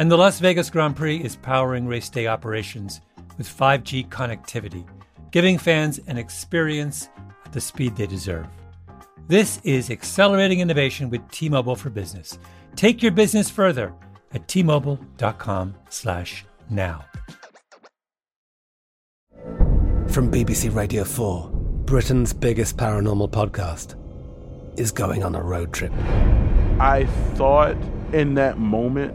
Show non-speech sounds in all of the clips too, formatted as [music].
And the Las Vegas Grand Prix is powering race day operations with 5G connectivity, giving fans an experience at the speed they deserve. This is accelerating innovation with T-Mobile for Business. Take your business further at t-mobile.com/now. From BBC Radio 4, Britain's biggest paranormal podcast is going on a road trip. I thought in that moment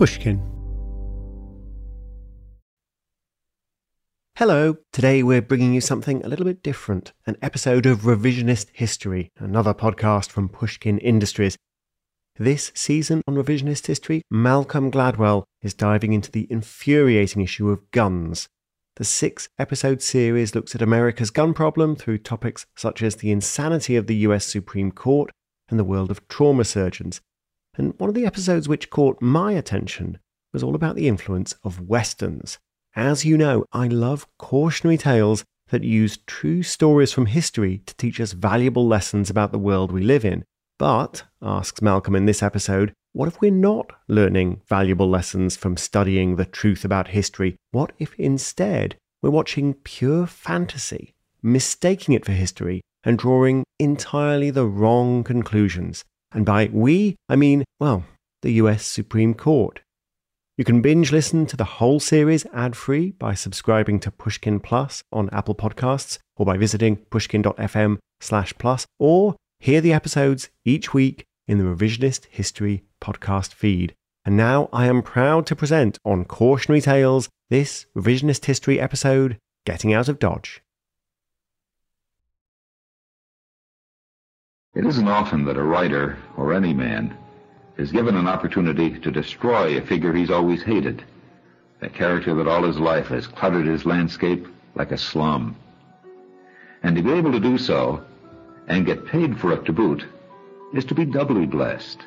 Pushkin. Hello, today we're bringing you something a little bit different an episode of Revisionist History, another podcast from Pushkin Industries. This season on Revisionist History, Malcolm Gladwell is diving into the infuriating issue of guns. The six episode series looks at America's gun problem through topics such as the insanity of the US Supreme Court and the world of trauma surgeons. And one of the episodes which caught my attention was all about the influence of westerns. As you know, I love cautionary tales that use true stories from history to teach us valuable lessons about the world we live in. But, asks Malcolm in this episode, what if we're not learning valuable lessons from studying the truth about history? What if instead we're watching pure fantasy, mistaking it for history, and drawing entirely the wrong conclusions? And by we, I mean, well, the US Supreme Court. You can binge listen to the whole series ad free by subscribing to Pushkin Plus on Apple Podcasts or by visiting pushkin.fm slash plus or hear the episodes each week in the Revisionist History podcast feed. And now I am proud to present on Cautionary Tales this Revisionist History episode, Getting Out of Dodge. It isn't often that a writer, or any man, is given an opportunity to destroy a figure he's always hated, a character that all his life has cluttered his landscape like a slum. And to be able to do so, and get paid for it to boot, is to be doubly blessed.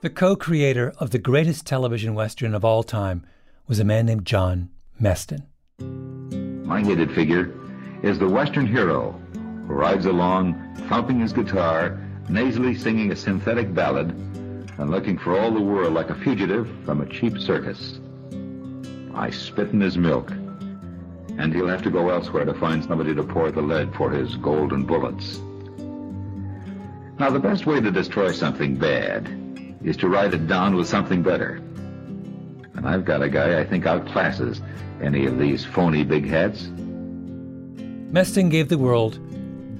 The co creator of the greatest television Western of all time was a man named John Meston. My hated figure is the Western hero rides along, thumping his guitar, nasally singing a synthetic ballad, and looking for all the world like a fugitive from a cheap circus. I spit in his milk, and he'll have to go elsewhere to find somebody to pour the lead for his golden bullets. Now, the best way to destroy something bad is to write it down with something better. And I've got a guy I think outclasses any of these phony big hats. Meston gave the world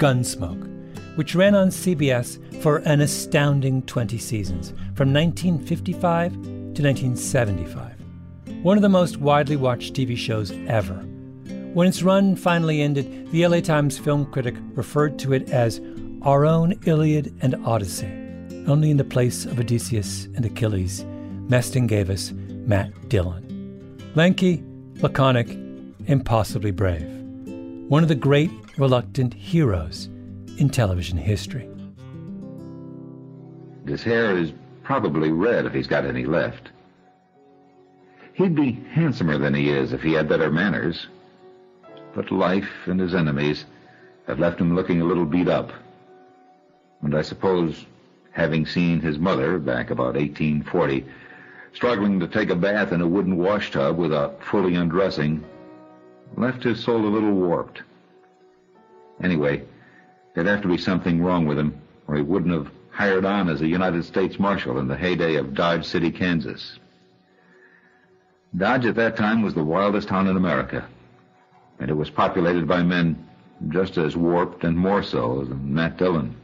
Gunsmoke, which ran on CBS for an astounding 20 seasons, from 1955 to 1975. One of the most widely watched TV shows ever. When its run finally ended, the LA Times film critic referred to it as our own Iliad and Odyssey. Only in the place of Odysseus and Achilles, Meston gave us Matt Dillon. Lanky, laconic, impossibly brave. One of the great reluctant heroes in television history. His hair is probably red if he's got any left. He'd be handsomer than he is if he had better manners, but life and his enemies have left him looking a little beat up. And I suppose, having seen his mother back about 1840, struggling to take a bath in a wooden washtub without fully undressing, left his soul a little warped. Anyway, there'd have to be something wrong with him, or he wouldn't have hired on as a United States Marshal in the heyday of Dodge City, Kansas. Dodge at that time was the wildest town in America, and it was populated by men just as warped and more so than Matt Dillon.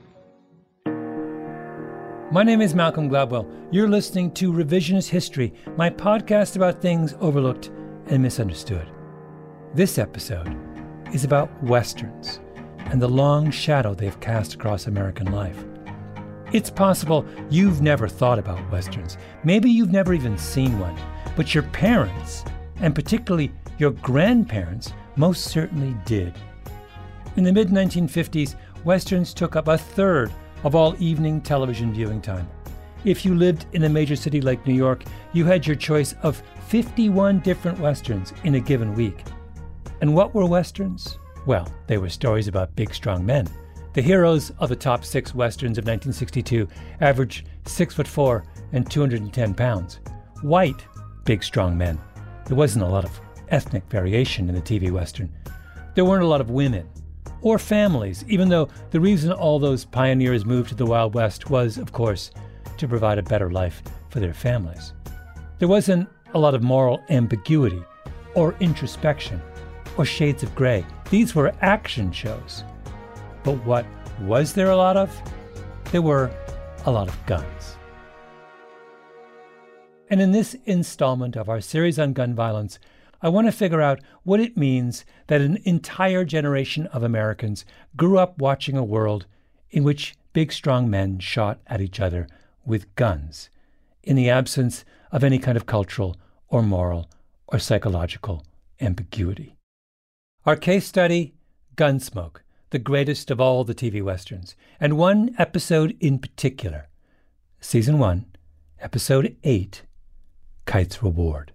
My name is Malcolm Gladwell. You're listening to Revisionist History, my podcast about things overlooked and misunderstood. This episode is about Westerns and the long shadow they've cast across American life. It's possible you've never thought about Westerns. Maybe you've never even seen one. But your parents, and particularly your grandparents, most certainly did. In the mid 1950s, Westerns took up a third of all evening television viewing time. If you lived in a major city like New York, you had your choice of 51 different Westerns in a given week. And what were Westerns? Well, they were stories about big, strong men. The heroes of the top six Westerns of 1962 averaged 6 foot 4 and 210 pounds. White, big, strong men. There wasn't a lot of ethnic variation in the TV Western. There weren't a lot of women or families, even though the reason all those pioneers moved to the Wild West was, of course, to provide a better life for their families. There wasn't a lot of moral ambiguity or introspection or shades of gray. These were action shows. But what was there a lot of? There were a lot of guns. And in this installment of our series on gun violence, I want to figure out what it means that an entire generation of Americans grew up watching a world in which big, strong men shot at each other with guns, in the absence of any kind of cultural or moral or psychological ambiguity. Our case study Gunsmoke, the greatest of all the TV westerns, and one episode in particular Season 1, Episode 8 Kite's Reward.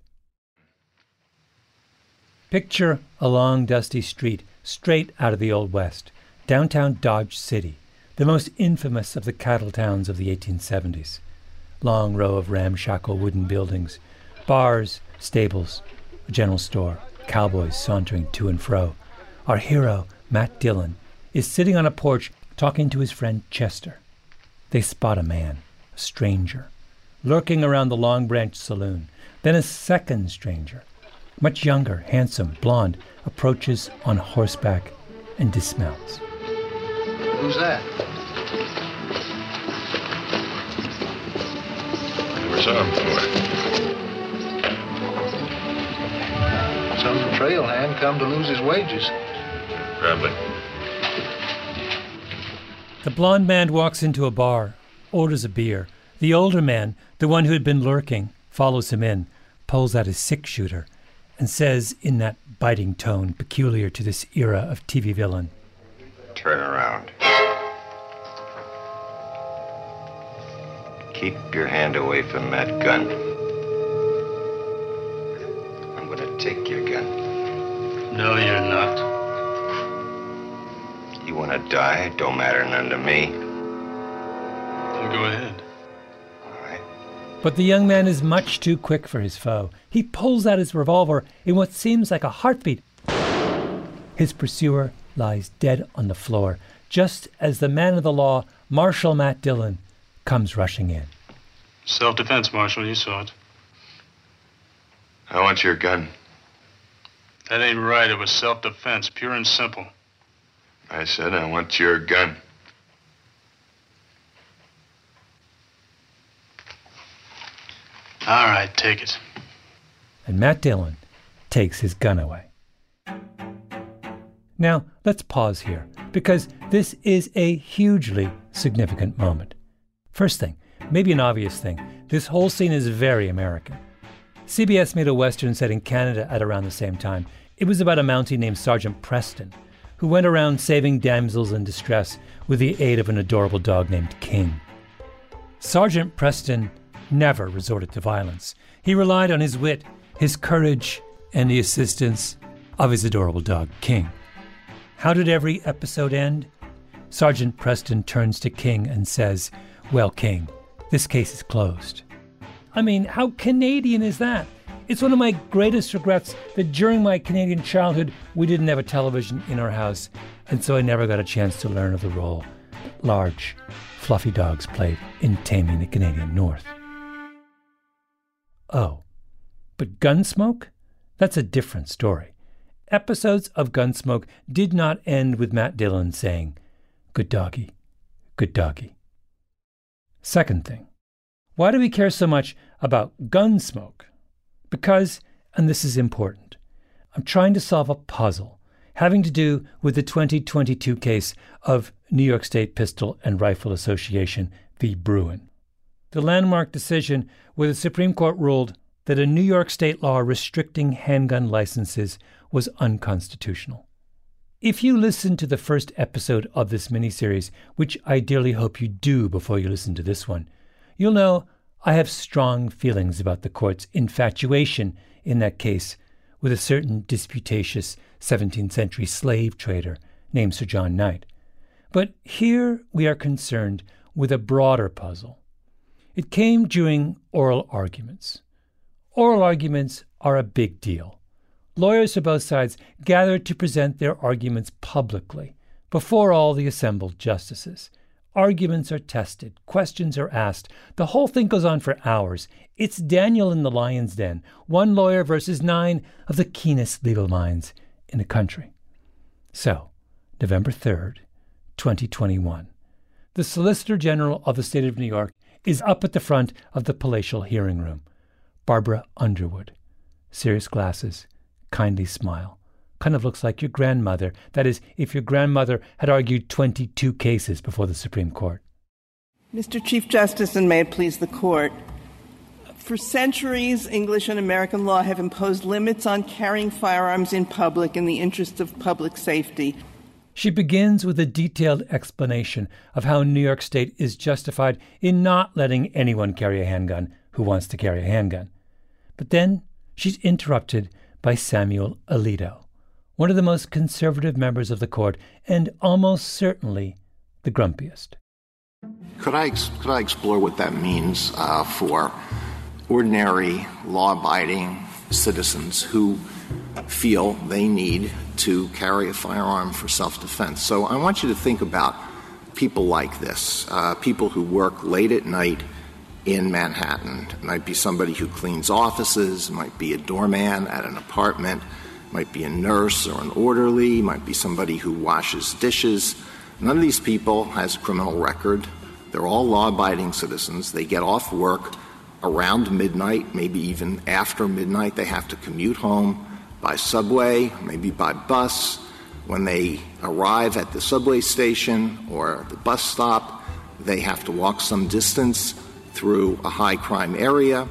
Picture a long, dusty street straight out of the Old West, downtown Dodge City, the most infamous of the cattle towns of the 1870s. Long row of ramshackle wooden buildings, bars, stables, a general store, cowboys sauntering to and fro. Our hero, Matt Dillon, is sitting on a porch talking to his friend Chester. They spot a man, a stranger, lurking around the Long Branch saloon. Then a second stranger, much younger, handsome, blond, approaches on horseback and dismounts. Who's that? Never saw him Some trail hand come to lose his wages. Probably. The blond man walks into a bar, orders a beer. The older man, the one who had been lurking, follows him in, pulls out his six shooter, and says in that biting tone peculiar to this era of TV villain Turn around. Keep your hand away from that gun. Take your gun. No, you're not. You wanna die? Don't matter none to me. You go ahead. All right. But the young man is much too quick for his foe. He pulls out his revolver in what seems like a heartbeat. His pursuer lies dead on the floor, just as the man of the law, Marshal Matt Dillon, comes rushing in. Self defense, Marshal. You saw it. I want your gun. That ain't right. It was self defense, pure and simple. I said I want your gun. All right, take it. And Matt Dillon takes his gun away. Now, let's pause here, because this is a hugely significant moment. First thing, maybe an obvious thing, this whole scene is very American. CBS made a Western set in Canada at around the same time. It was about a Mountie named Sergeant Preston, who went around saving damsels in distress with the aid of an adorable dog named King. Sergeant Preston never resorted to violence. He relied on his wit, his courage, and the assistance of his adorable dog, King. How did every episode end? Sergeant Preston turns to King and says, Well, King, this case is closed. I mean, how Canadian is that? It's one of my greatest regrets that during my Canadian childhood, we didn't have a television in our house, and so I never got a chance to learn of the role large, fluffy dogs played in taming the Canadian North. Oh, but Gunsmoke? That's a different story. Episodes of Gunsmoke did not end with Matt Dillon saying, Good doggy, good doggy. Second thing, why do we care so much about Gunsmoke? Because, and this is important, I'm trying to solve a puzzle having to do with the 2022 case of New York State Pistol and Rifle Association v. Bruen. The landmark decision where the Supreme Court ruled that a New York state law restricting handgun licenses was unconstitutional. If you listen to the first episode of this miniseries, which I dearly hope you do before you listen to this one, you'll know I have strong feelings about the court's infatuation in that case with a certain disputatious 17th century slave trader named Sir John Knight. But here we are concerned with a broader puzzle. It came during oral arguments. Oral arguments are a big deal. Lawyers for both sides gathered to present their arguments publicly before all the assembled justices. Arguments are tested, questions are asked. The whole thing goes on for hours. It's Daniel in the lion's den, one lawyer versus nine of the keenest legal minds in the country. So, November 3rd, 2021, the Solicitor General of the State of New York is up at the front of the palatial hearing room. Barbara Underwood. Serious glasses, kindly smile. Kind of looks like your grandmother. That is, if your grandmother had argued 22 cases before the Supreme Court. Mr. Chief Justice, and may it please the Court, for centuries, English and American law have imposed limits on carrying firearms in public in the interest of public safety. She begins with a detailed explanation of how New York State is justified in not letting anyone carry a handgun who wants to carry a handgun. But then she's interrupted by Samuel Alito, one of the most conservative members of the court and almost certainly the grumpiest. Could I, could I explore what that means uh, for ordinary, law abiding citizens who feel they need to carry a firearm for self defense? So I want you to think about people like this uh, people who work late at night in Manhattan. It might be somebody who cleans offices, might be a doorman at an apartment, might be a nurse or an orderly, might be somebody who washes dishes. None of these people has a criminal record. They're all law abiding citizens. They get off work around midnight, maybe even after midnight. They have to commute home by subway, maybe by bus. When they arrive at the subway station or the bus stop, they have to walk some distance through a high crime area.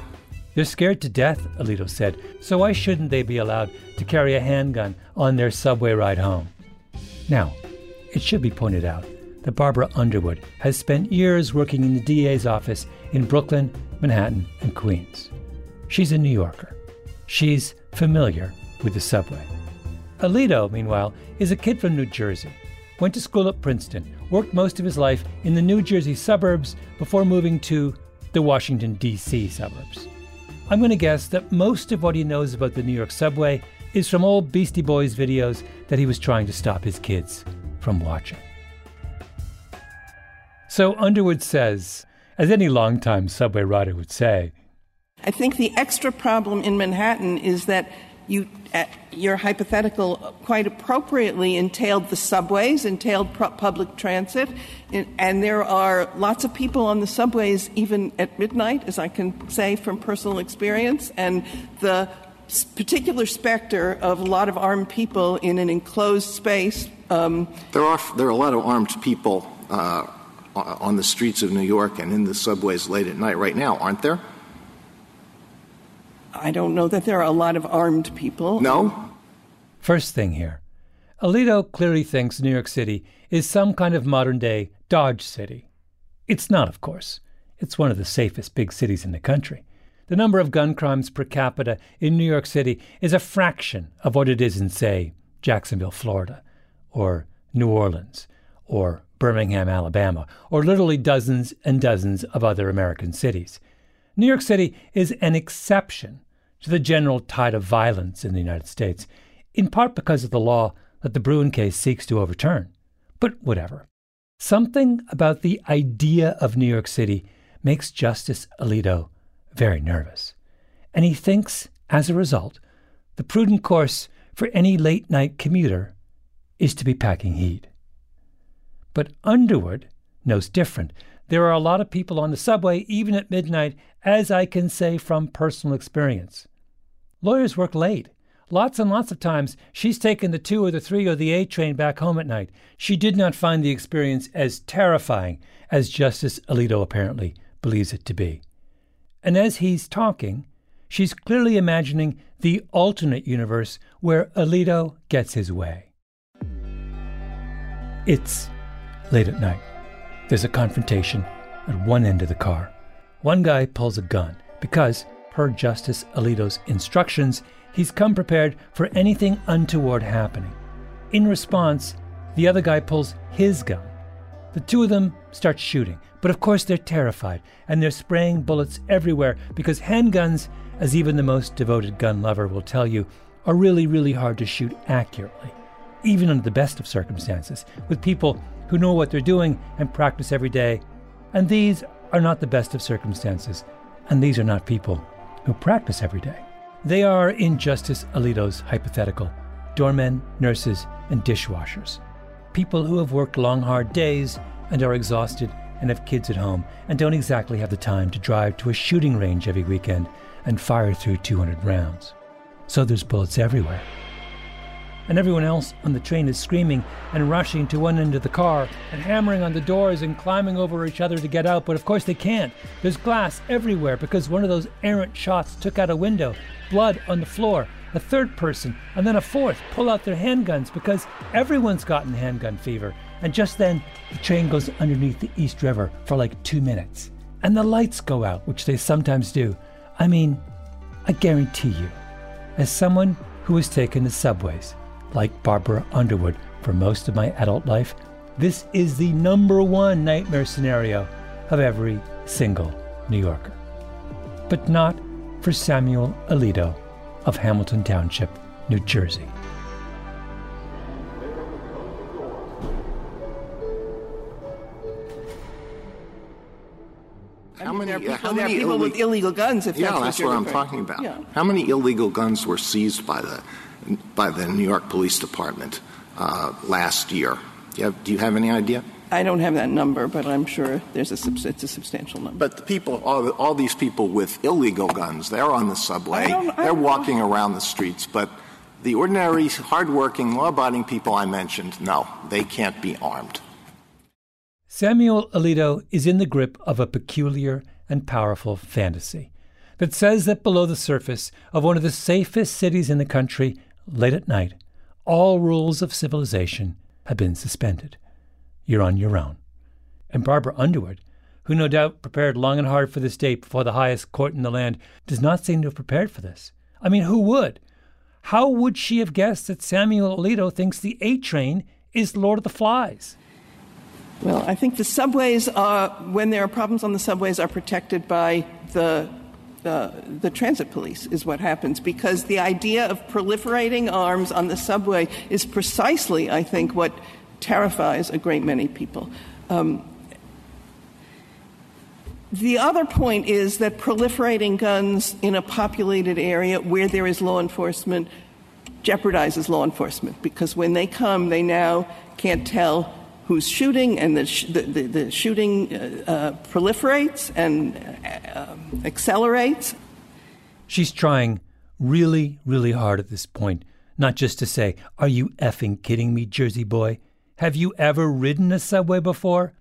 They're scared to death, Alito said, so why shouldn't they be allowed to carry a handgun on their subway ride home? Now, it should be pointed out that Barbara Underwood has spent years working in the DA's office in Brooklyn, Manhattan, and Queens. She's a New Yorker. She's familiar with the subway. Alito, meanwhile, is a kid from New Jersey. Went to school at Princeton, worked most of his life in the New Jersey suburbs before moving to the Washington, D.C. suburbs. I'm going to guess that most of what he knows about the New York subway is from old Beastie Boys videos that he was trying to stop his kids from watching. So Underwood says, as any longtime subway rider would say, I think the extra problem in Manhattan is that you, uh, your hypothetical quite appropriately entailed the subways, entailed public transit, and, and there are lots of people on the subways even at midnight, as I can say from personal experience, and the particular specter of a lot of armed people in an enclosed space. Um, there are there are a lot of armed people uh, on the streets of New York and in the subways late at night right now, aren't there? I don't know that there are a lot of armed people. No? First thing here Alito clearly thinks New York City is some kind of modern day Dodge City. It's not, of course. It's one of the safest big cities in the country. The number of gun crimes per capita in New York City is a fraction of what it is in, say, Jacksonville, Florida, or New Orleans, or Birmingham, Alabama, or literally dozens and dozens of other American cities. New York City is an exception to the general tide of violence in the United States, in part because of the law that the Bruen case seeks to overturn. But whatever. Something about the idea of New York City makes Justice Alito very nervous. And he thinks, as a result, the prudent course for any late night commuter is to be packing heat. But Underwood knows different. There are a lot of people on the subway, even at midnight, as I can say from personal experience. Lawyers work late. Lots and lots of times, she's taken the two or the three or the A train back home at night. She did not find the experience as terrifying as Justice Alito apparently believes it to be. And as he's talking, she's clearly imagining the alternate universe where Alito gets his way. It's late at night. There's a confrontation at one end of the car. One guy pulls a gun because, per Justice Alito's instructions, he's come prepared for anything untoward happening. In response, the other guy pulls his gun. The two of them start shooting, but of course they're terrified and they're spraying bullets everywhere because handguns, as even the most devoted gun lover will tell you, are really, really hard to shoot accurately, even under the best of circumstances, with people who know what they're doing and practice every day. And these are not the best of circumstances, and these are not people who practice every day. They are, in Justice Alito's hypothetical, doormen, nurses, and dishwashers. People who have worked long, hard days and are exhausted and have kids at home and don't exactly have the time to drive to a shooting range every weekend and fire through 200 rounds. So there's bullets everywhere and everyone else on the train is screaming and rushing to one end of the car and hammering on the doors and climbing over each other to get out, but of course they can't. There's glass everywhere because one of those errant shots took out a window, blood on the floor. A third person, and then a fourth pull out their handguns because everyone's gotten handgun fever. And just then, the train goes underneath the East River for like two minutes. And the lights go out, which they sometimes do. I mean, I guarantee you, as someone who has taken the subways, like Barbara Underwood for most of my adult life, this is the number one nightmare scenario of every single New Yorker. But not for Samuel Alito of Hamilton Township, New Jersey. How many, there are people, how there are many people with illegal- illegal guns, if yeah, that's, that's what, what you're I'm referring- talking about. Yeah. How many illegal guns were seized by the by the New York Police Department uh, last year? Do you, have, do you have any idea? I don't have that number, but I'm sure there's a it's a substantial number. But the people, all, all these people with illegal guns, they're on the subway. I don't- I they're don't- walking around the streets. But the ordinary, hardworking, law-abiding people I mentioned, no, they can't be armed. Samuel Alito is in the grip of a peculiar and powerful fantasy that says that below the surface of one of the safest cities in the country, late at night, all rules of civilization have been suspended. You're on your own. And Barbara Underwood, who no doubt prepared long and hard for this date before the highest court in the land, does not seem to have prepared for this. I mean, who would? How would she have guessed that Samuel Alito thinks the A train is Lord of the Flies? Well, I think the subways are, when there are problems on the subways, are protected by the the transit police is what happens because the idea of proliferating arms on the subway is precisely, I think, what terrifies a great many people. Um, the other point is that proliferating guns in a populated area where there is law enforcement jeopardizes law enforcement because when they come, they now can't tell who's shooting, and the, sh- the, the, the shooting uh, uh, proliferates and uh, accelerates. She's trying really, really hard at this point, not just to say, Are you effing kidding me, Jersey boy? Have you ever ridden a subway before?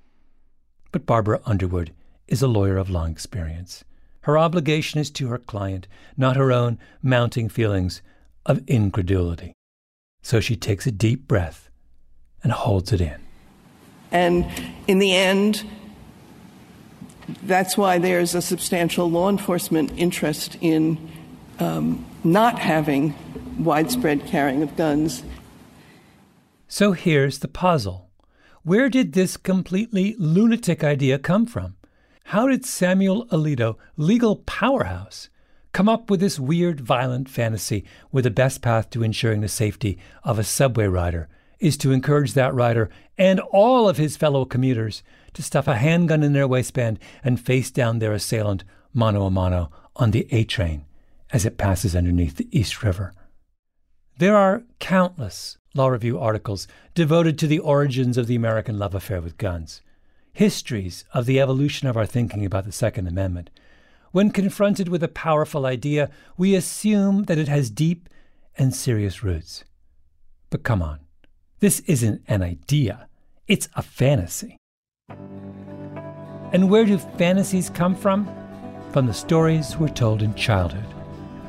But Barbara Underwood is a lawyer of long experience. Her obligation is to her client, not her own mounting feelings of incredulity. So she takes a deep breath and holds it in. And in the end, that's why there's a substantial law enforcement interest in um, not having widespread carrying of guns. So here's the puzzle Where did this completely lunatic idea come from? How did Samuel Alito, legal powerhouse, come up with this weird, violent fantasy where the best path to ensuring the safety of a subway rider is to encourage that rider and all of his fellow commuters to stuff a handgun in their waistband and face down their assailant mano a mano on the A train as it passes underneath the East River. There are countless law review articles devoted to the origins of the American love affair with guns, histories of the evolution of our thinking about the Second Amendment, when confronted with a powerful idea, we assume that it has deep and serious roots. But come on, this isn't an idea, it's a fantasy. And where do fantasies come from? From the stories we're told in childhood.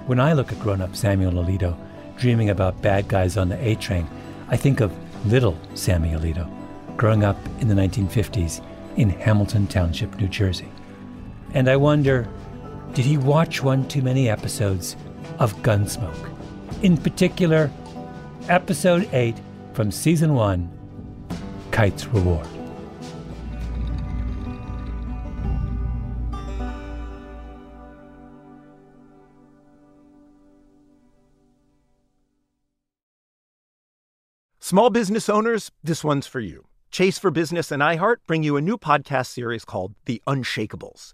When I look at grown up Samuel Alito dreaming about bad guys on the A train, I think of little Sammy Alito growing up in the 1950s in Hamilton Township, New Jersey. And I wonder did he watch one too many episodes of Gunsmoke? In particular, episode 8 from season 1 Kite's Reward. Small business owners, this one's for you. Chase for Business and iHeart bring you a new podcast series called The Unshakables.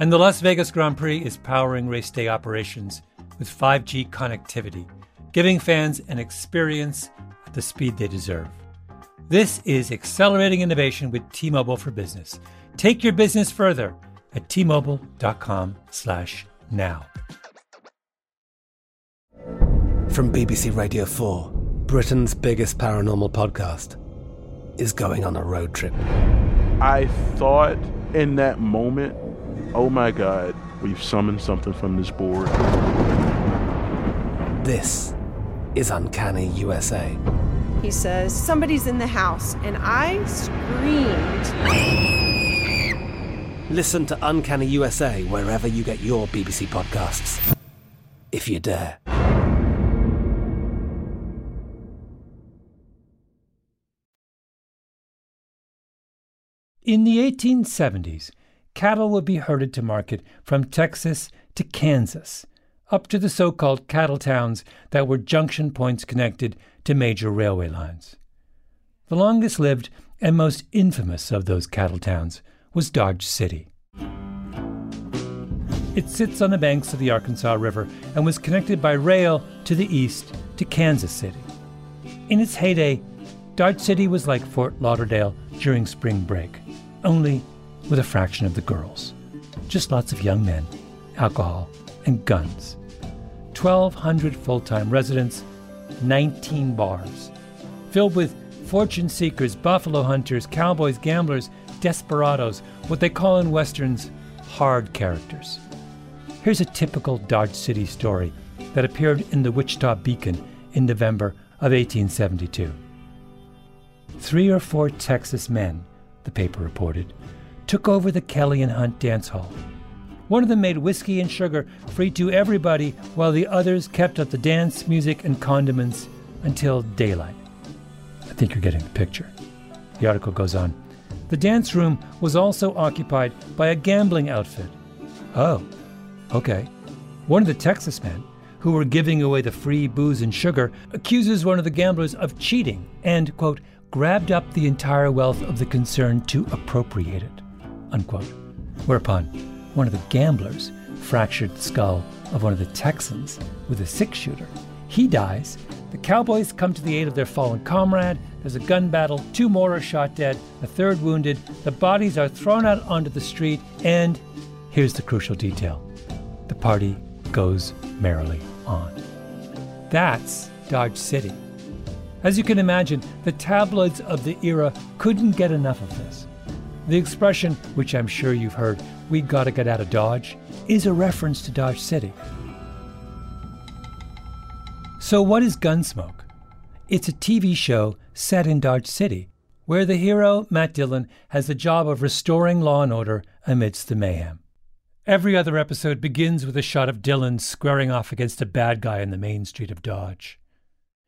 And the Las Vegas Grand Prix is powering race day operations with 5G connectivity, giving fans an experience at the speed they deserve. This is accelerating innovation with T-Mobile for Business. Take your business further at t-mobile.com/now. From BBC Radio 4, Britain's biggest paranormal podcast is going on a road trip. I thought in that moment, oh my God, we've summoned something from this board. This is Uncanny USA. He says, Somebody's in the house, and I screamed. Listen to Uncanny USA wherever you get your BBC podcasts, if you dare. In the 1870s, cattle would be herded to market from Texas to Kansas, up to the so called cattle towns that were junction points connected to major railway lines. The longest lived and most infamous of those cattle towns was Dodge City. It sits on the banks of the Arkansas River and was connected by rail to the east to Kansas City. In its heyday, Dodge City was like Fort Lauderdale during spring break, only with a fraction of the girls. Just lots of young men, alcohol, and guns. 1,200 full time residents, 19 bars, filled with fortune seekers, buffalo hunters, cowboys, gamblers, desperados, what they call in westerns hard characters. Here's a typical Dodge City story that appeared in the Wichita Beacon in November of 1872. three or four Texas men, the paper reported, took over the Kelly and Hunt dance hall. One of them made whiskey and sugar free to everybody, while the others kept up the dance, music, and condiments until daylight. I think you're getting the picture. The article goes on. The dance room was also occupied by a gambling outfit. Oh, okay. One of the Texas men, who were giving away the free booze and sugar, accuses one of the gamblers of cheating and, quote, grabbed up the entire wealth of the concern to appropriate it, unquote. Whereupon, one of the gamblers fractured the skull of one of the Texans with a six shooter. He dies. The Cowboys come to the aid of their fallen comrade. There's a gun battle. Two more are shot dead, a third wounded. The bodies are thrown out onto the street, and here's the crucial detail the party goes merrily on. That's Dodge City. As you can imagine, the tabloids of the era couldn't get enough of this. The expression, which I'm sure you've heard, we gotta get out of Dodge, is a reference to Dodge City. So, what is Gunsmoke? It's a TV show set in Dodge City, where the hero, Matt Dillon, has the job of restoring law and order amidst the mayhem. Every other episode begins with a shot of Dillon squaring off against a bad guy in the main street of Dodge.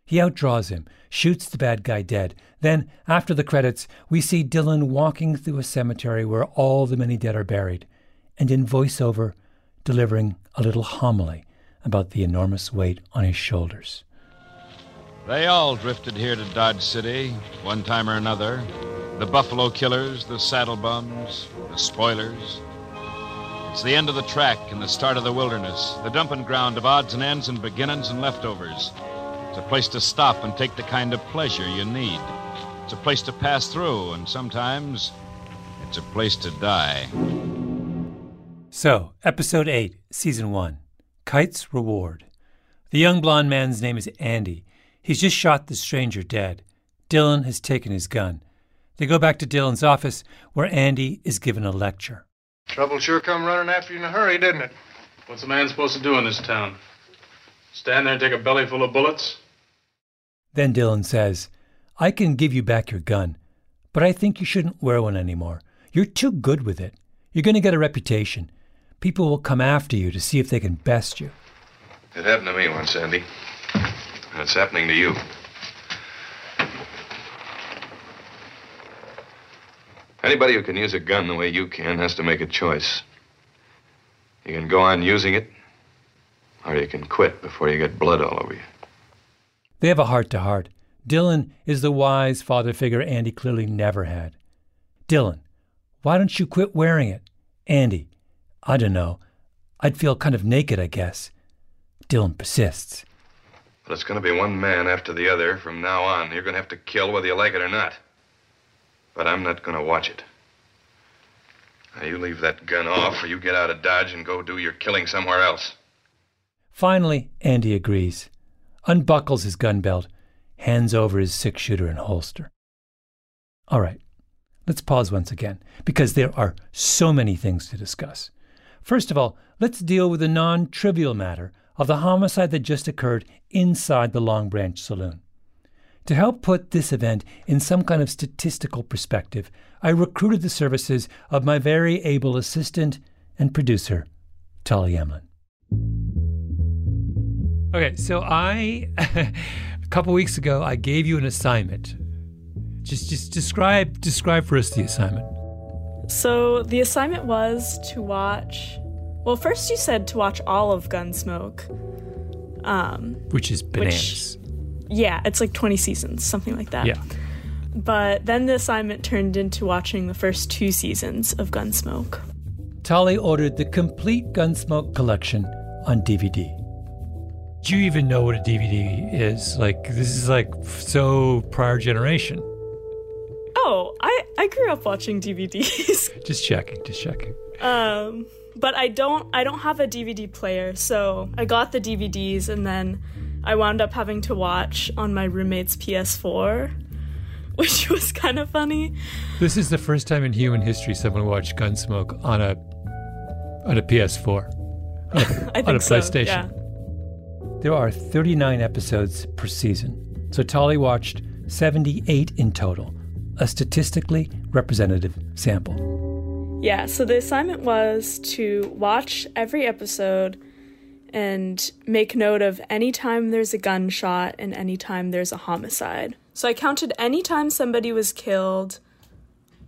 He outdraws him, shoots the bad guy dead. Then, after the credits, we see Dillon walking through a cemetery where all the many dead are buried, and in voiceover, delivering a little homily about the enormous weight on his shoulders. They all drifted here to Dodge City, one time or another. The Buffalo Killers, the Saddle Bums, the Spoilers. It's the end of the track and the start of the wilderness, the dumping ground of odds and ends and beginnings and leftovers. It's a place to stop and take the kind of pleasure you need. It's a place to pass through, and sometimes it's a place to die. So, Episode 8, Season 1 Kite's Reward. The young blond man's name is Andy. He's just shot the stranger dead. Dillon has taken his gun. They go back to Dillon's office, where Andy is given a lecture. Trouble sure come running after you in a hurry, didn't it? What's a man supposed to do in this town? Stand there and take a belly full of bullets? Then Dillon says, I can give you back your gun, but I think you shouldn't wear one anymore. You're too good with it. You're going to get a reputation. People will come after you to see if they can best you. It happened to me once, Andy. And it's happening to you. Anybody who can use a gun the way you can has to make a choice. You can go on using it, or you can quit before you get blood all over you. They have a heart to heart. Dillon is the wise father figure Andy clearly never had. Dillon, why don't you quit wearing it? Andy, I don't know. I'd feel kind of naked, I guess. Dillon persists. But it's going to be one man after the other from now on. You're going to have to kill whether you like it or not. But I'm not going to watch it. Now, you leave that gun off, or you get out of Dodge and go do your killing somewhere else. Finally, Andy agrees, unbuckles his gun belt, hands over his six shooter and holster. All right, let's pause once again, because there are so many things to discuss. First of all, let's deal with the non trivial matter of the homicide that just occurred inside the Long Branch Saloon. To help put this event in some kind of statistical perspective, I recruited the services of my very able assistant and producer, Tali Emlen. Okay, so I, [laughs] a couple weeks ago, I gave you an assignment. Just, just describe, describe for us the assignment. So the assignment was to watch. Well, first you said to watch all of Gunsmoke. Um, which is bananas. Which, yeah, it's like 20 seasons, something like that. Yeah. But then the assignment turned into watching the first two seasons of Gunsmoke. Tali ordered the complete Gunsmoke collection on DVD. Do you even know what a DVD is? Like, this is like so prior generation. Oh, I, I grew up watching DVDs. [laughs] just checking, just checking. Um, but I don't I don't have a DVD player, so I got the DVDs and then I wound up having to watch on my roommate's PS4, [laughs] which was kind of funny. This is the first time in human history someone watched Gunsmoke on a on a PS4. [laughs] On a, I think on a so, PlayStation. yeah. There are 39 episodes per season. So Tali watched 78 in total, a statistically representative sample. Yeah, so the assignment was to watch every episode and make note of any time there's a gunshot and any time there's a homicide. So I counted any time somebody was killed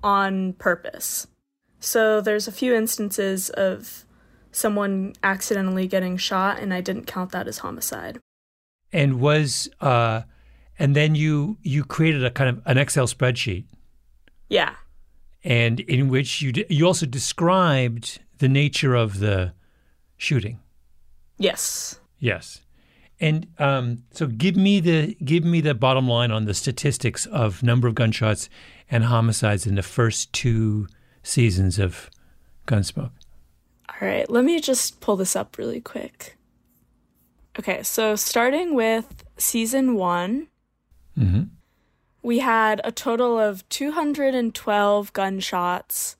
on purpose. So there's a few instances of someone accidentally getting shot, and I didn't count that as homicide. And was uh, and then you you created a kind of an Excel spreadsheet. Yeah. And in which you d- you also described the nature of the shooting. Yes. Yes. And um, so give me the give me the bottom line on the statistics of number of gunshots and homicides in the first two seasons of Gunsmoke. All right, let me just pull this up really quick. Okay, so starting with season one, mm-hmm. we had a total of 212 gunshots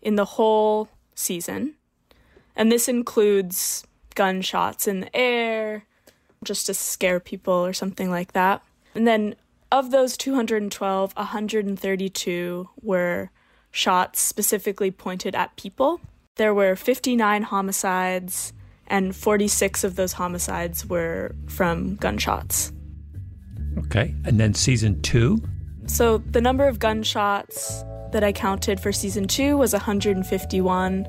in the whole season. And this includes gunshots in the air, just to scare people or something like that. And then of those 212, 132 were shots specifically pointed at people. There were 59 homicides, and 46 of those homicides were from gunshots. Okay. And then season two? So the number of gunshots that I counted for season two was 151.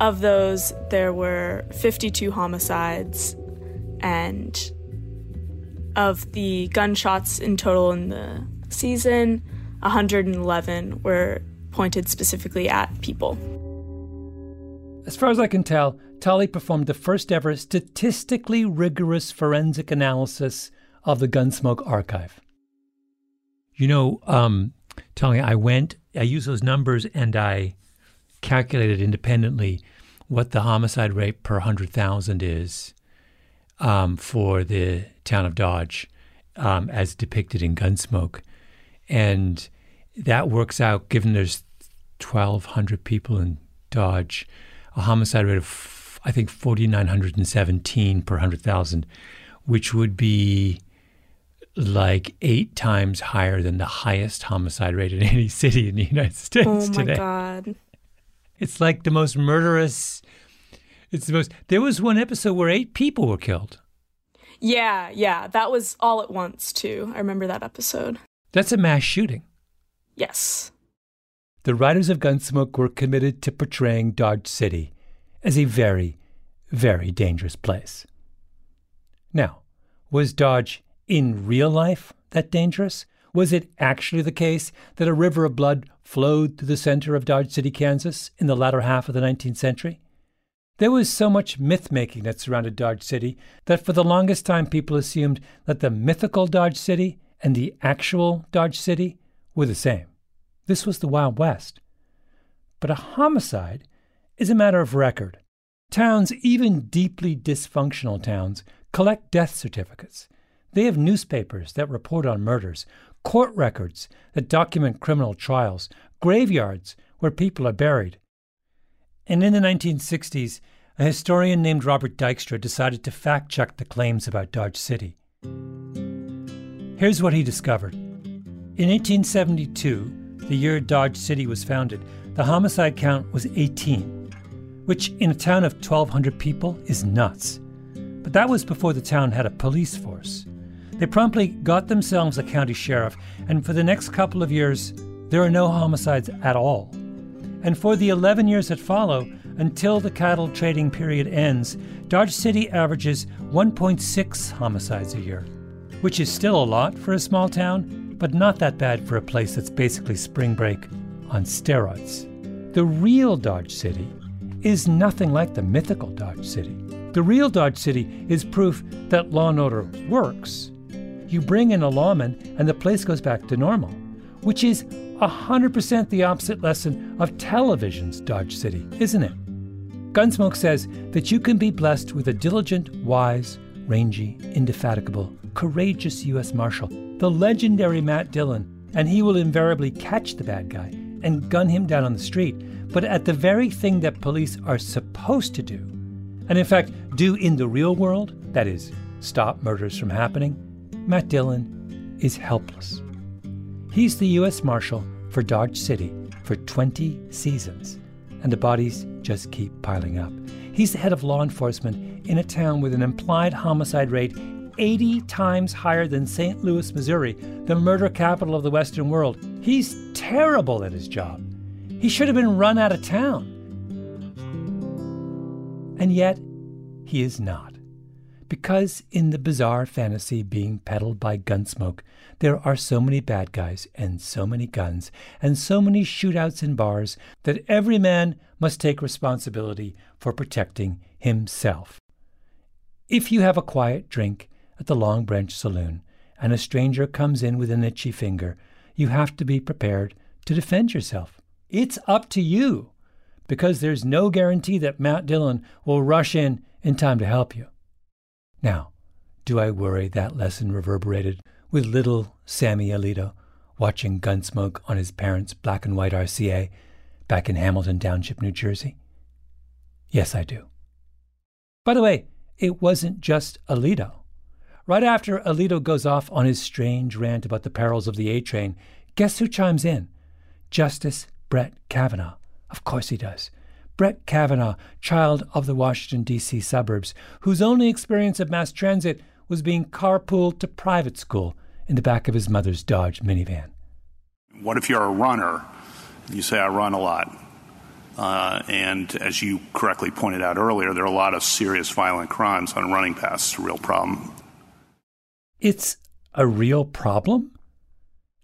Of those, there were 52 homicides, and of the gunshots in total in the season, 111 were pointed specifically at people. As far as I can tell, Tali performed the first ever statistically rigorous forensic analysis of the Gunsmoke archive. You know, um, Tali, I went, I used those numbers and I calculated independently what the homicide rate per 100,000 is um, for the town of Dodge um, as depicted in Gunsmoke. And that works out, given there's 1,200 people in Dodge, a homicide rate of, I think, 4,917 per 100,000, which would be like eight times higher than the highest homicide rate in [laughs] any city in the United States today. oh my god. It's like the most murderous. It's the most. There was one episode where eight people were killed. Yeah, yeah, that was all at once too. I remember that episode. That's a mass shooting. Yes. The writers of Gunsmoke were committed to portraying Dodge City as a very, very dangerous place. Now, was Dodge in real life that dangerous? Was it actually the case that a river of blood flowed through the center of Dodge City, Kansas in the latter half of the 19th century? There was so much myth making that surrounded Dodge City that for the longest time people assumed that the mythical Dodge City and the actual Dodge City were the same. This was the Wild West. But a homicide is a matter of record. Towns, even deeply dysfunctional towns, collect death certificates. They have newspapers that report on murders, court records that document criminal trials, graveyards where people are buried. And in the 1960s, a historian named Robert Dykstra decided to fact check the claims about Dodge City. Here's what he discovered. In 1872, the year Dodge City was founded, the homicide count was 18, which in a town of 1,200 people is nuts. But that was before the town had a police force. They promptly got themselves a county sheriff, and for the next couple of years, there are no homicides at all. And for the 11 years that follow, until the cattle trading period ends, Dodge City averages 1.6 homicides a year, which is still a lot for a small town, but not that bad for a place that's basically spring break on steroids. The real Dodge City is nothing like the mythical Dodge City. The real Dodge City is proof that law and order works. You bring in a lawman and the place goes back to normal, which is 100% the opposite lesson of television's Dodge City, isn't it? Gunsmoke says that you can be blessed with a diligent, wise, rangy, indefatigable, courageous U.S. Marshal, the legendary Matt Dillon, and he will invariably catch the bad guy and gun him down on the street, but at the very thing that police are supposed to do, and in fact do in the real world, that is, stop murders from happening, Matt Dillon is helpless. He's the U.S. Marshal for Dodge City for 20 seasons, and the bodies just keep piling up. He's the head of law enforcement in a town with an implied homicide rate 80 times higher than St. Louis, Missouri, the murder capital of the Western world. He's terrible at his job. He should have been run out of town. And yet, he is not. Because in the bizarre fantasy being peddled by Gunsmoke, there are so many bad guys and so many guns and so many shootouts in bars that every man must take responsibility for protecting himself. If you have a quiet drink at the Long Branch Saloon and a stranger comes in with an itchy finger, you have to be prepared to defend yourself. It's up to you because there's no guarantee that Matt Dillon will rush in in time to help you. Now, do I worry that lesson reverberated with little Sammy Alito watching Gunsmoke on his parents' black and white RCA back in Hamilton Township, New Jersey? Yes, I do. By the way, it wasn't just Alito. Right after Alito goes off on his strange rant about the perils of the A train, guess who chimes in? Justice Brett Kavanaugh. Of course he does. Brett Kavanaugh, child of the Washington, D.C. suburbs, whose only experience of mass transit was being carpooled to private school in the back of his mother's Dodge minivan. What if you're a runner? You say, I run a lot. Uh, and as you correctly pointed out earlier, there are a lot of serious violent crimes on running paths. It's a real problem. It's a real problem?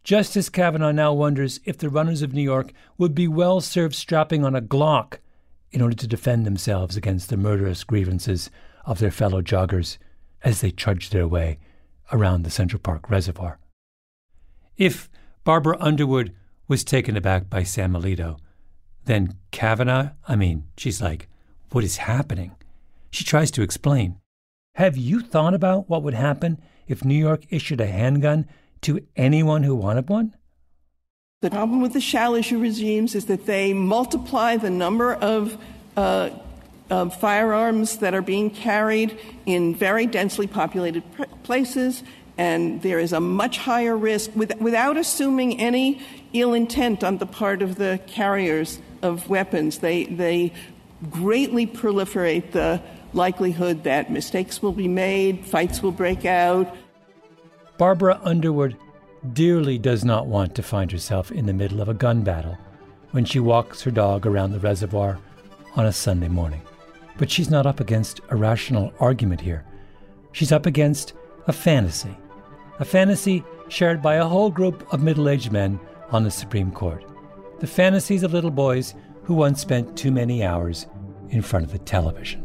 Justice Kavanaugh now wonders if the runners of New York would be well served strapping on a Glock in order to defend themselves against the murderous grievances of their fellow joggers as they trudge their way around the Central Park Reservoir. If Barbara Underwood was taken aback by Sam Alito, then Kavanaugh, I mean, she's like, what is happening? She tries to explain. Have you thought about what would happen if New York issued a handgun to anyone who wanted one? The problem with the shall issue regimes is that they multiply the number of uh, uh, firearms that are being carried in very densely populated pr- places, and there is a much higher risk with, without assuming any ill intent on the part of the carriers of weapons. They, they greatly proliferate the likelihood that mistakes will be made, fights will break out. Barbara Underwood dearly does not want to find herself in the middle of a gun battle when she walks her dog around the reservoir on a Sunday morning. But she's not up against a rational argument here. She's up against a fantasy, a fantasy shared by a whole group of middle aged men on the Supreme Court. The fantasies of little boys who once spent too many hours in front of the television.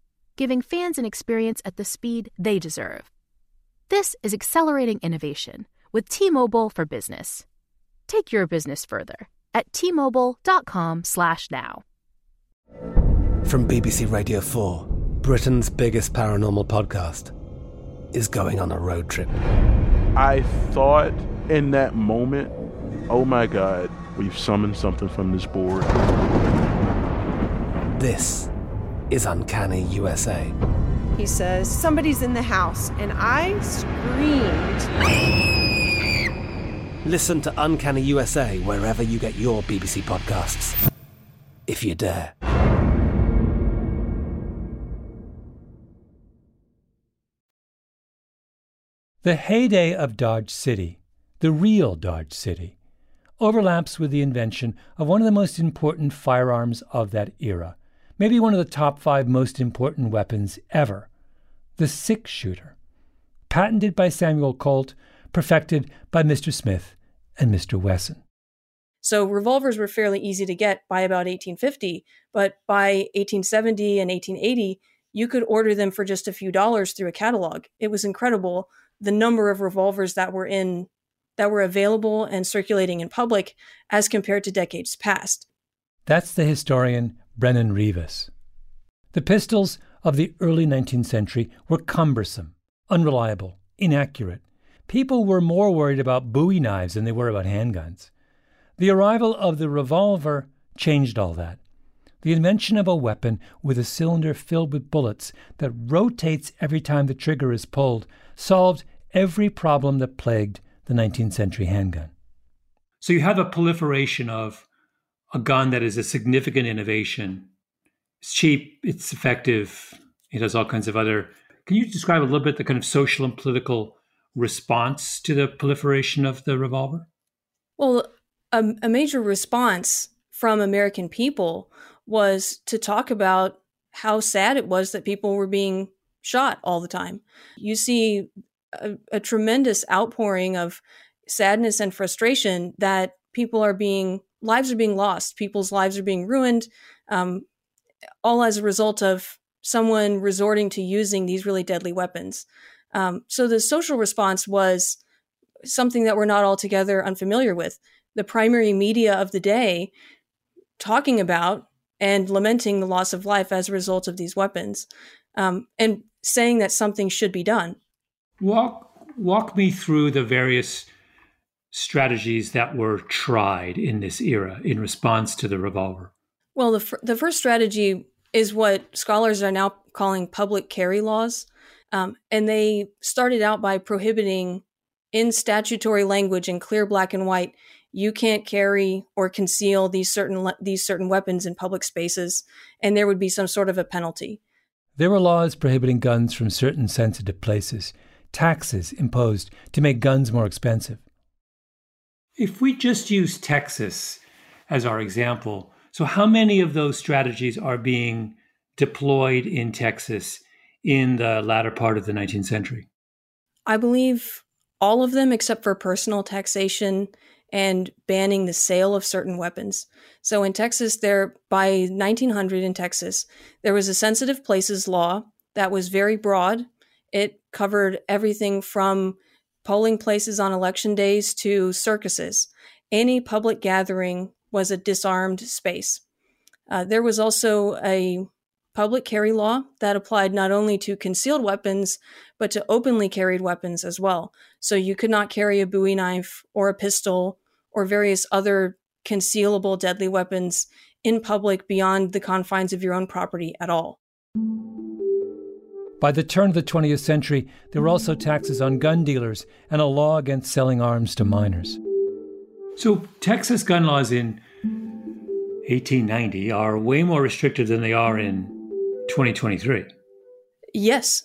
giving fans an experience at the speed they deserve. This is accelerating innovation with T-Mobile for Business. Take your business further at t-mobile.com/now. From BBC Radio 4, Britain's biggest paranormal podcast is going on a road trip. I thought in that moment, oh my God, we've summoned something from this board. This is Uncanny USA. He says, Somebody's in the house, and I screamed. Listen to Uncanny USA wherever you get your BBC podcasts, if you dare. The heyday of Dodge City, the real Dodge City, overlaps with the invention of one of the most important firearms of that era, maybe one of the top five most important weapons ever the six shooter. Patented by Samuel Colt, perfected by Mr. Smith and Mr. Wesson. So revolvers were fairly easy to get by about 1850, but by 1870 and 1880, you could order them for just a few dollars through a catalog. It was incredible the number of revolvers that were in that were available and circulating in public as compared to decades past. That's the historian Brennan Rivas. The pistols of the early 19th century were cumbersome, unreliable, inaccurate. People were more worried about bowie knives than they were about handguns. The arrival of the revolver changed all that. The invention of a weapon with a cylinder filled with bullets that rotates every time the trigger is pulled solved every problem that plagued the 19th century handgun. So you have a proliferation of a gun that is a significant innovation. It's cheap, it's effective, it has all kinds of other. Can you describe a little bit the kind of social and political response to the proliferation of the revolver? Well, a, a major response from American people was to talk about how sad it was that people were being shot all the time. You see a, a tremendous outpouring of sadness and frustration that people are being lives are being lost people's lives are being ruined um, all as a result of someone resorting to using these really deadly weapons. Um, so the social response was something that we're not altogether unfamiliar with. The primary media of the day talking about and lamenting the loss of life as a result of these weapons um, and saying that something should be done. Walk walk me through the various strategies that were tried in this era in response to the revolver. Well, the f- the first strategy is what scholars are now calling public carry laws, um, and they started out by prohibiting, in statutory language in clear black and white, you can't carry or conceal these certain le- these certain weapons in public spaces, and there would be some sort of a penalty. There were laws prohibiting guns from certain sensitive places taxes imposed to make guns more expensive. If we just use Texas as our example, so how many of those strategies are being deployed in Texas in the latter part of the 19th century? I believe all of them except for personal taxation and banning the sale of certain weapons. So in Texas, there by 1900 in Texas, there was a sensitive places law that was very broad it covered everything from polling places on election days to circuses. Any public gathering was a disarmed space. Uh, there was also a public carry law that applied not only to concealed weapons, but to openly carried weapons as well. So you could not carry a bowie knife or a pistol or various other concealable deadly weapons in public beyond the confines of your own property at all. By the turn of the 20th century, there were also taxes on gun dealers and a law against selling arms to minors. So, Texas gun laws in 1890 are way more restrictive than they are in 2023. Yes.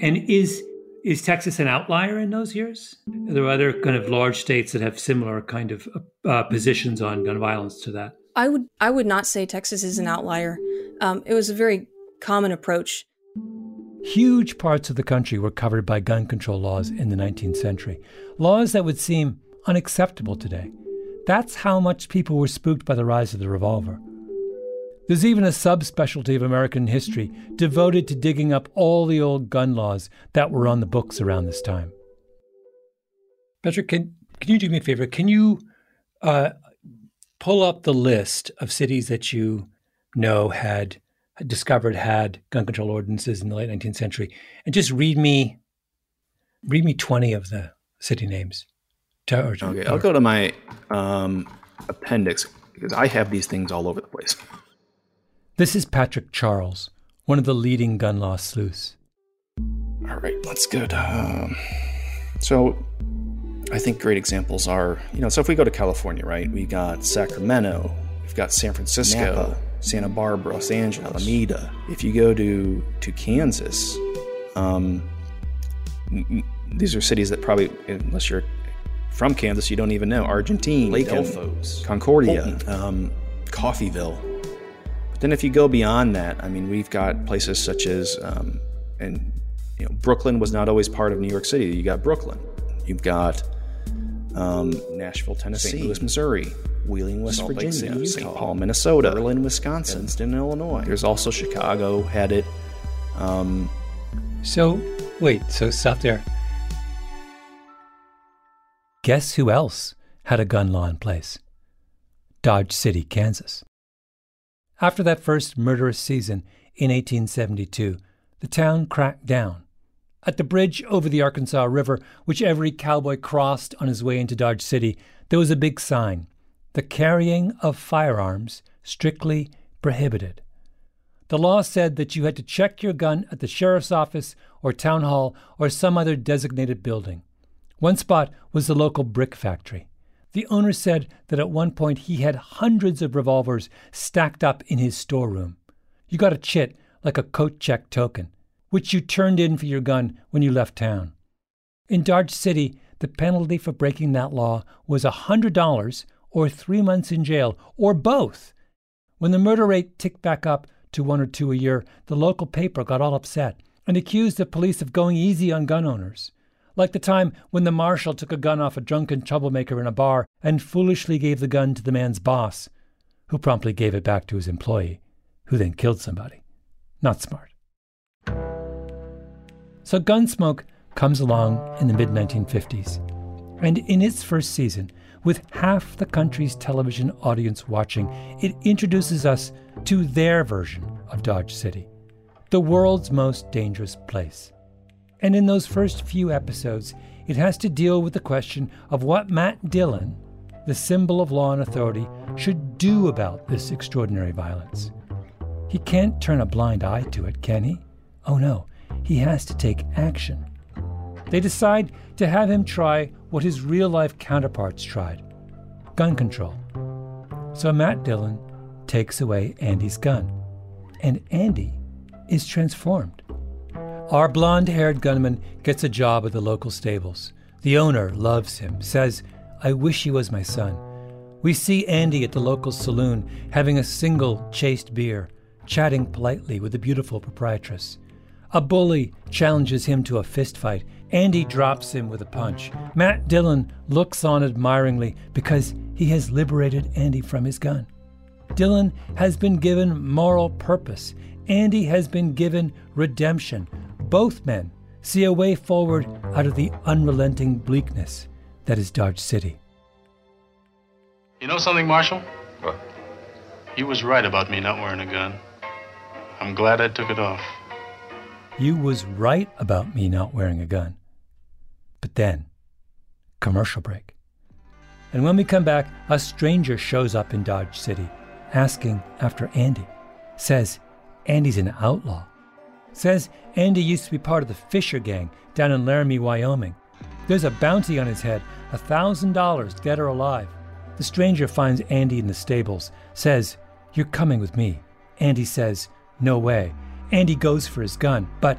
And is is Texas an outlier in those years? Are there other kind of large states that have similar kind of uh, positions on gun violence to that? I would I would not say Texas is an outlier. Um, it was a very common approach. Huge parts of the country were covered by gun control laws in the 19th century, laws that would seem unacceptable today. That's how much people were spooked by the rise of the revolver. There's even a subspecialty of American history devoted to digging up all the old gun laws that were on the books around this time. Petra, can, can you do me a favor? Can you uh, pull up the list of cities that you know had discovered had gun control ordinances in the late 19th century and just read me read me 20 of the city names. okay, I'll go to my um, appendix because I have these things all over the place. This is Patrick Charles, one of the leading gun law sleuths. All right, that's good. Um, so, I think great examples are, you know, so if we go to California, right, we got Sacramento, we've got San Francisco, Napa, Santa Barbara, Los Angeles, Alameda. If you go to to Kansas, um, these are cities that probably, unless you're from Kansas, you don't even know. Argentine, Lake Delphos, Concordia, um, Coffeyville. But then if you go beyond that, I mean, we've got places such as, um, and you know, Brooklyn was not always part of New York City. You got Brooklyn. You've got um, Nashville, Tennessee, St. Louis, Missouri, Wheeling, West Salt Virginia, City, St. Paul, Minnesota, Berlin, Wisconsin, Evanston, Illinois. There's also Chicago had it. Um, so wait, so stop there. Guess who else had a gun law in place? Dodge City, Kansas. After that first murderous season in 1872, the town cracked down. At the bridge over the Arkansas River, which every cowboy crossed on his way into Dodge City, there was a big sign The carrying of firearms strictly prohibited. The law said that you had to check your gun at the sheriff's office or town hall or some other designated building. One spot was the local brick factory. The owner said that at one point he had hundreds of revolvers stacked up in his storeroom. You got a chit, like a coat check token, which you turned in for your gun when you left town. In Dodge City, the penalty for breaking that law was a $100 or three months in jail, or both. When the murder rate ticked back up to one or two a year, the local paper got all upset and accused the police of going easy on gun owners like the time when the marshal took a gun off a drunken troublemaker in a bar and foolishly gave the gun to the man's boss, who promptly gave it back to his employee, who then killed somebody. Not smart. So Gunsmoke comes along in the mid 1950s, and in its first season, with half the country's television audience watching, it introduces us to their version of Dodge City, the world's most dangerous place. And in those first few episodes, it has to deal with the question of what Matt Dillon, the symbol of law and authority, should do about this extraordinary violence. He can't turn a blind eye to it, can he? Oh no, he has to take action. They decide to have him try what his real life counterparts tried gun control. So Matt Dillon takes away Andy's gun, and Andy is transformed. Our blonde haired gunman gets a job at the local stables. The owner loves him, says, I wish he was my son. We see Andy at the local saloon having a single chaste beer, chatting politely with the beautiful proprietress. A bully challenges him to a fistfight. Andy drops him with a punch. Matt Dillon looks on admiringly because he has liberated Andy from his gun. Dillon has been given moral purpose. Andy has been given redemption both men see a way forward out of the unrelenting bleakness that is Dodge City. You know something, Marshal? What? You was right about me not wearing a gun. I'm glad I took it off. You was right about me not wearing a gun. But then, commercial break. And when we come back, a stranger shows up in Dodge City, asking after Andy. Says Andy's an outlaw Says Andy used to be part of the Fisher Gang down in Laramie, Wyoming. There's a bounty on his head, a thousand dollars, dead or alive. The stranger finds Andy in the stables, says, You're coming with me. Andy says, No way. Andy goes for his gun, but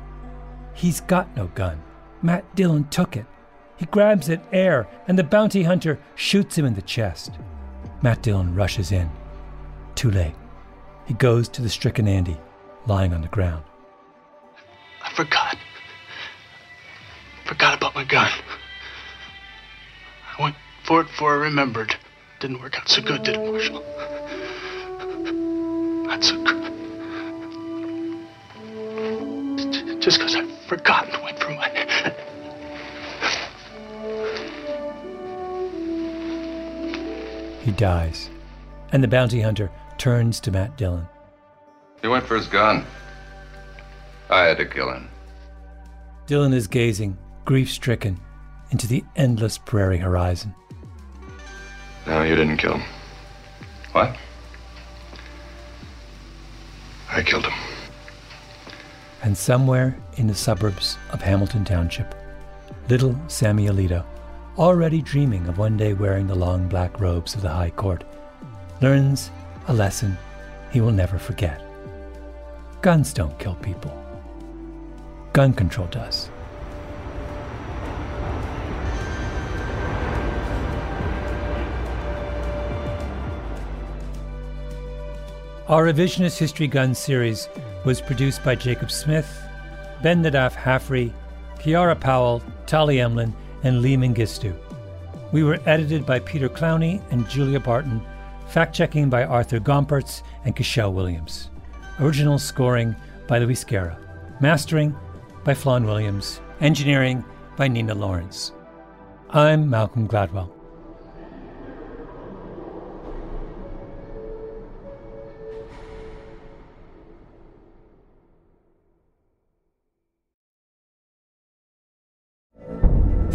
he's got no gun. Matt Dillon took it. He grabs at air, and the bounty hunter shoots him in the chest. Matt Dillon rushes in. Too late. He goes to the stricken Andy, lying on the ground. I forgot. Forgot about my gun. I went for it before I remembered. Didn't work out so good, did it, Marshal? Not so good. Just because I've forgotten went for my. He dies, and the bounty hunter turns to Matt Dillon. He went for his gun. I had to kill him. Dillon is gazing, grief stricken into the endless prairie horizon. No, you didn't kill him. What? I killed him. And somewhere in the suburbs of Hamilton Township, little Sammy Alito, already dreaming of one day wearing the long black robes of the High Court, learns a lesson he will never forget. Guns don't kill people. Gun control does. Our Revisionist History Gun series was produced by Jacob Smith, Ben Naddaff-Hafrey, Kiara Powell, Tali Emlen, and Lee Mengistu. We were edited by Peter Clowney and Julia Barton, fact checking by Arthur Gompertz and Cashel Williams. Original scoring by Luis Guerra. Mastering by Flawn Williams. Engineering by Nina Lawrence. I'm Malcolm Gladwell.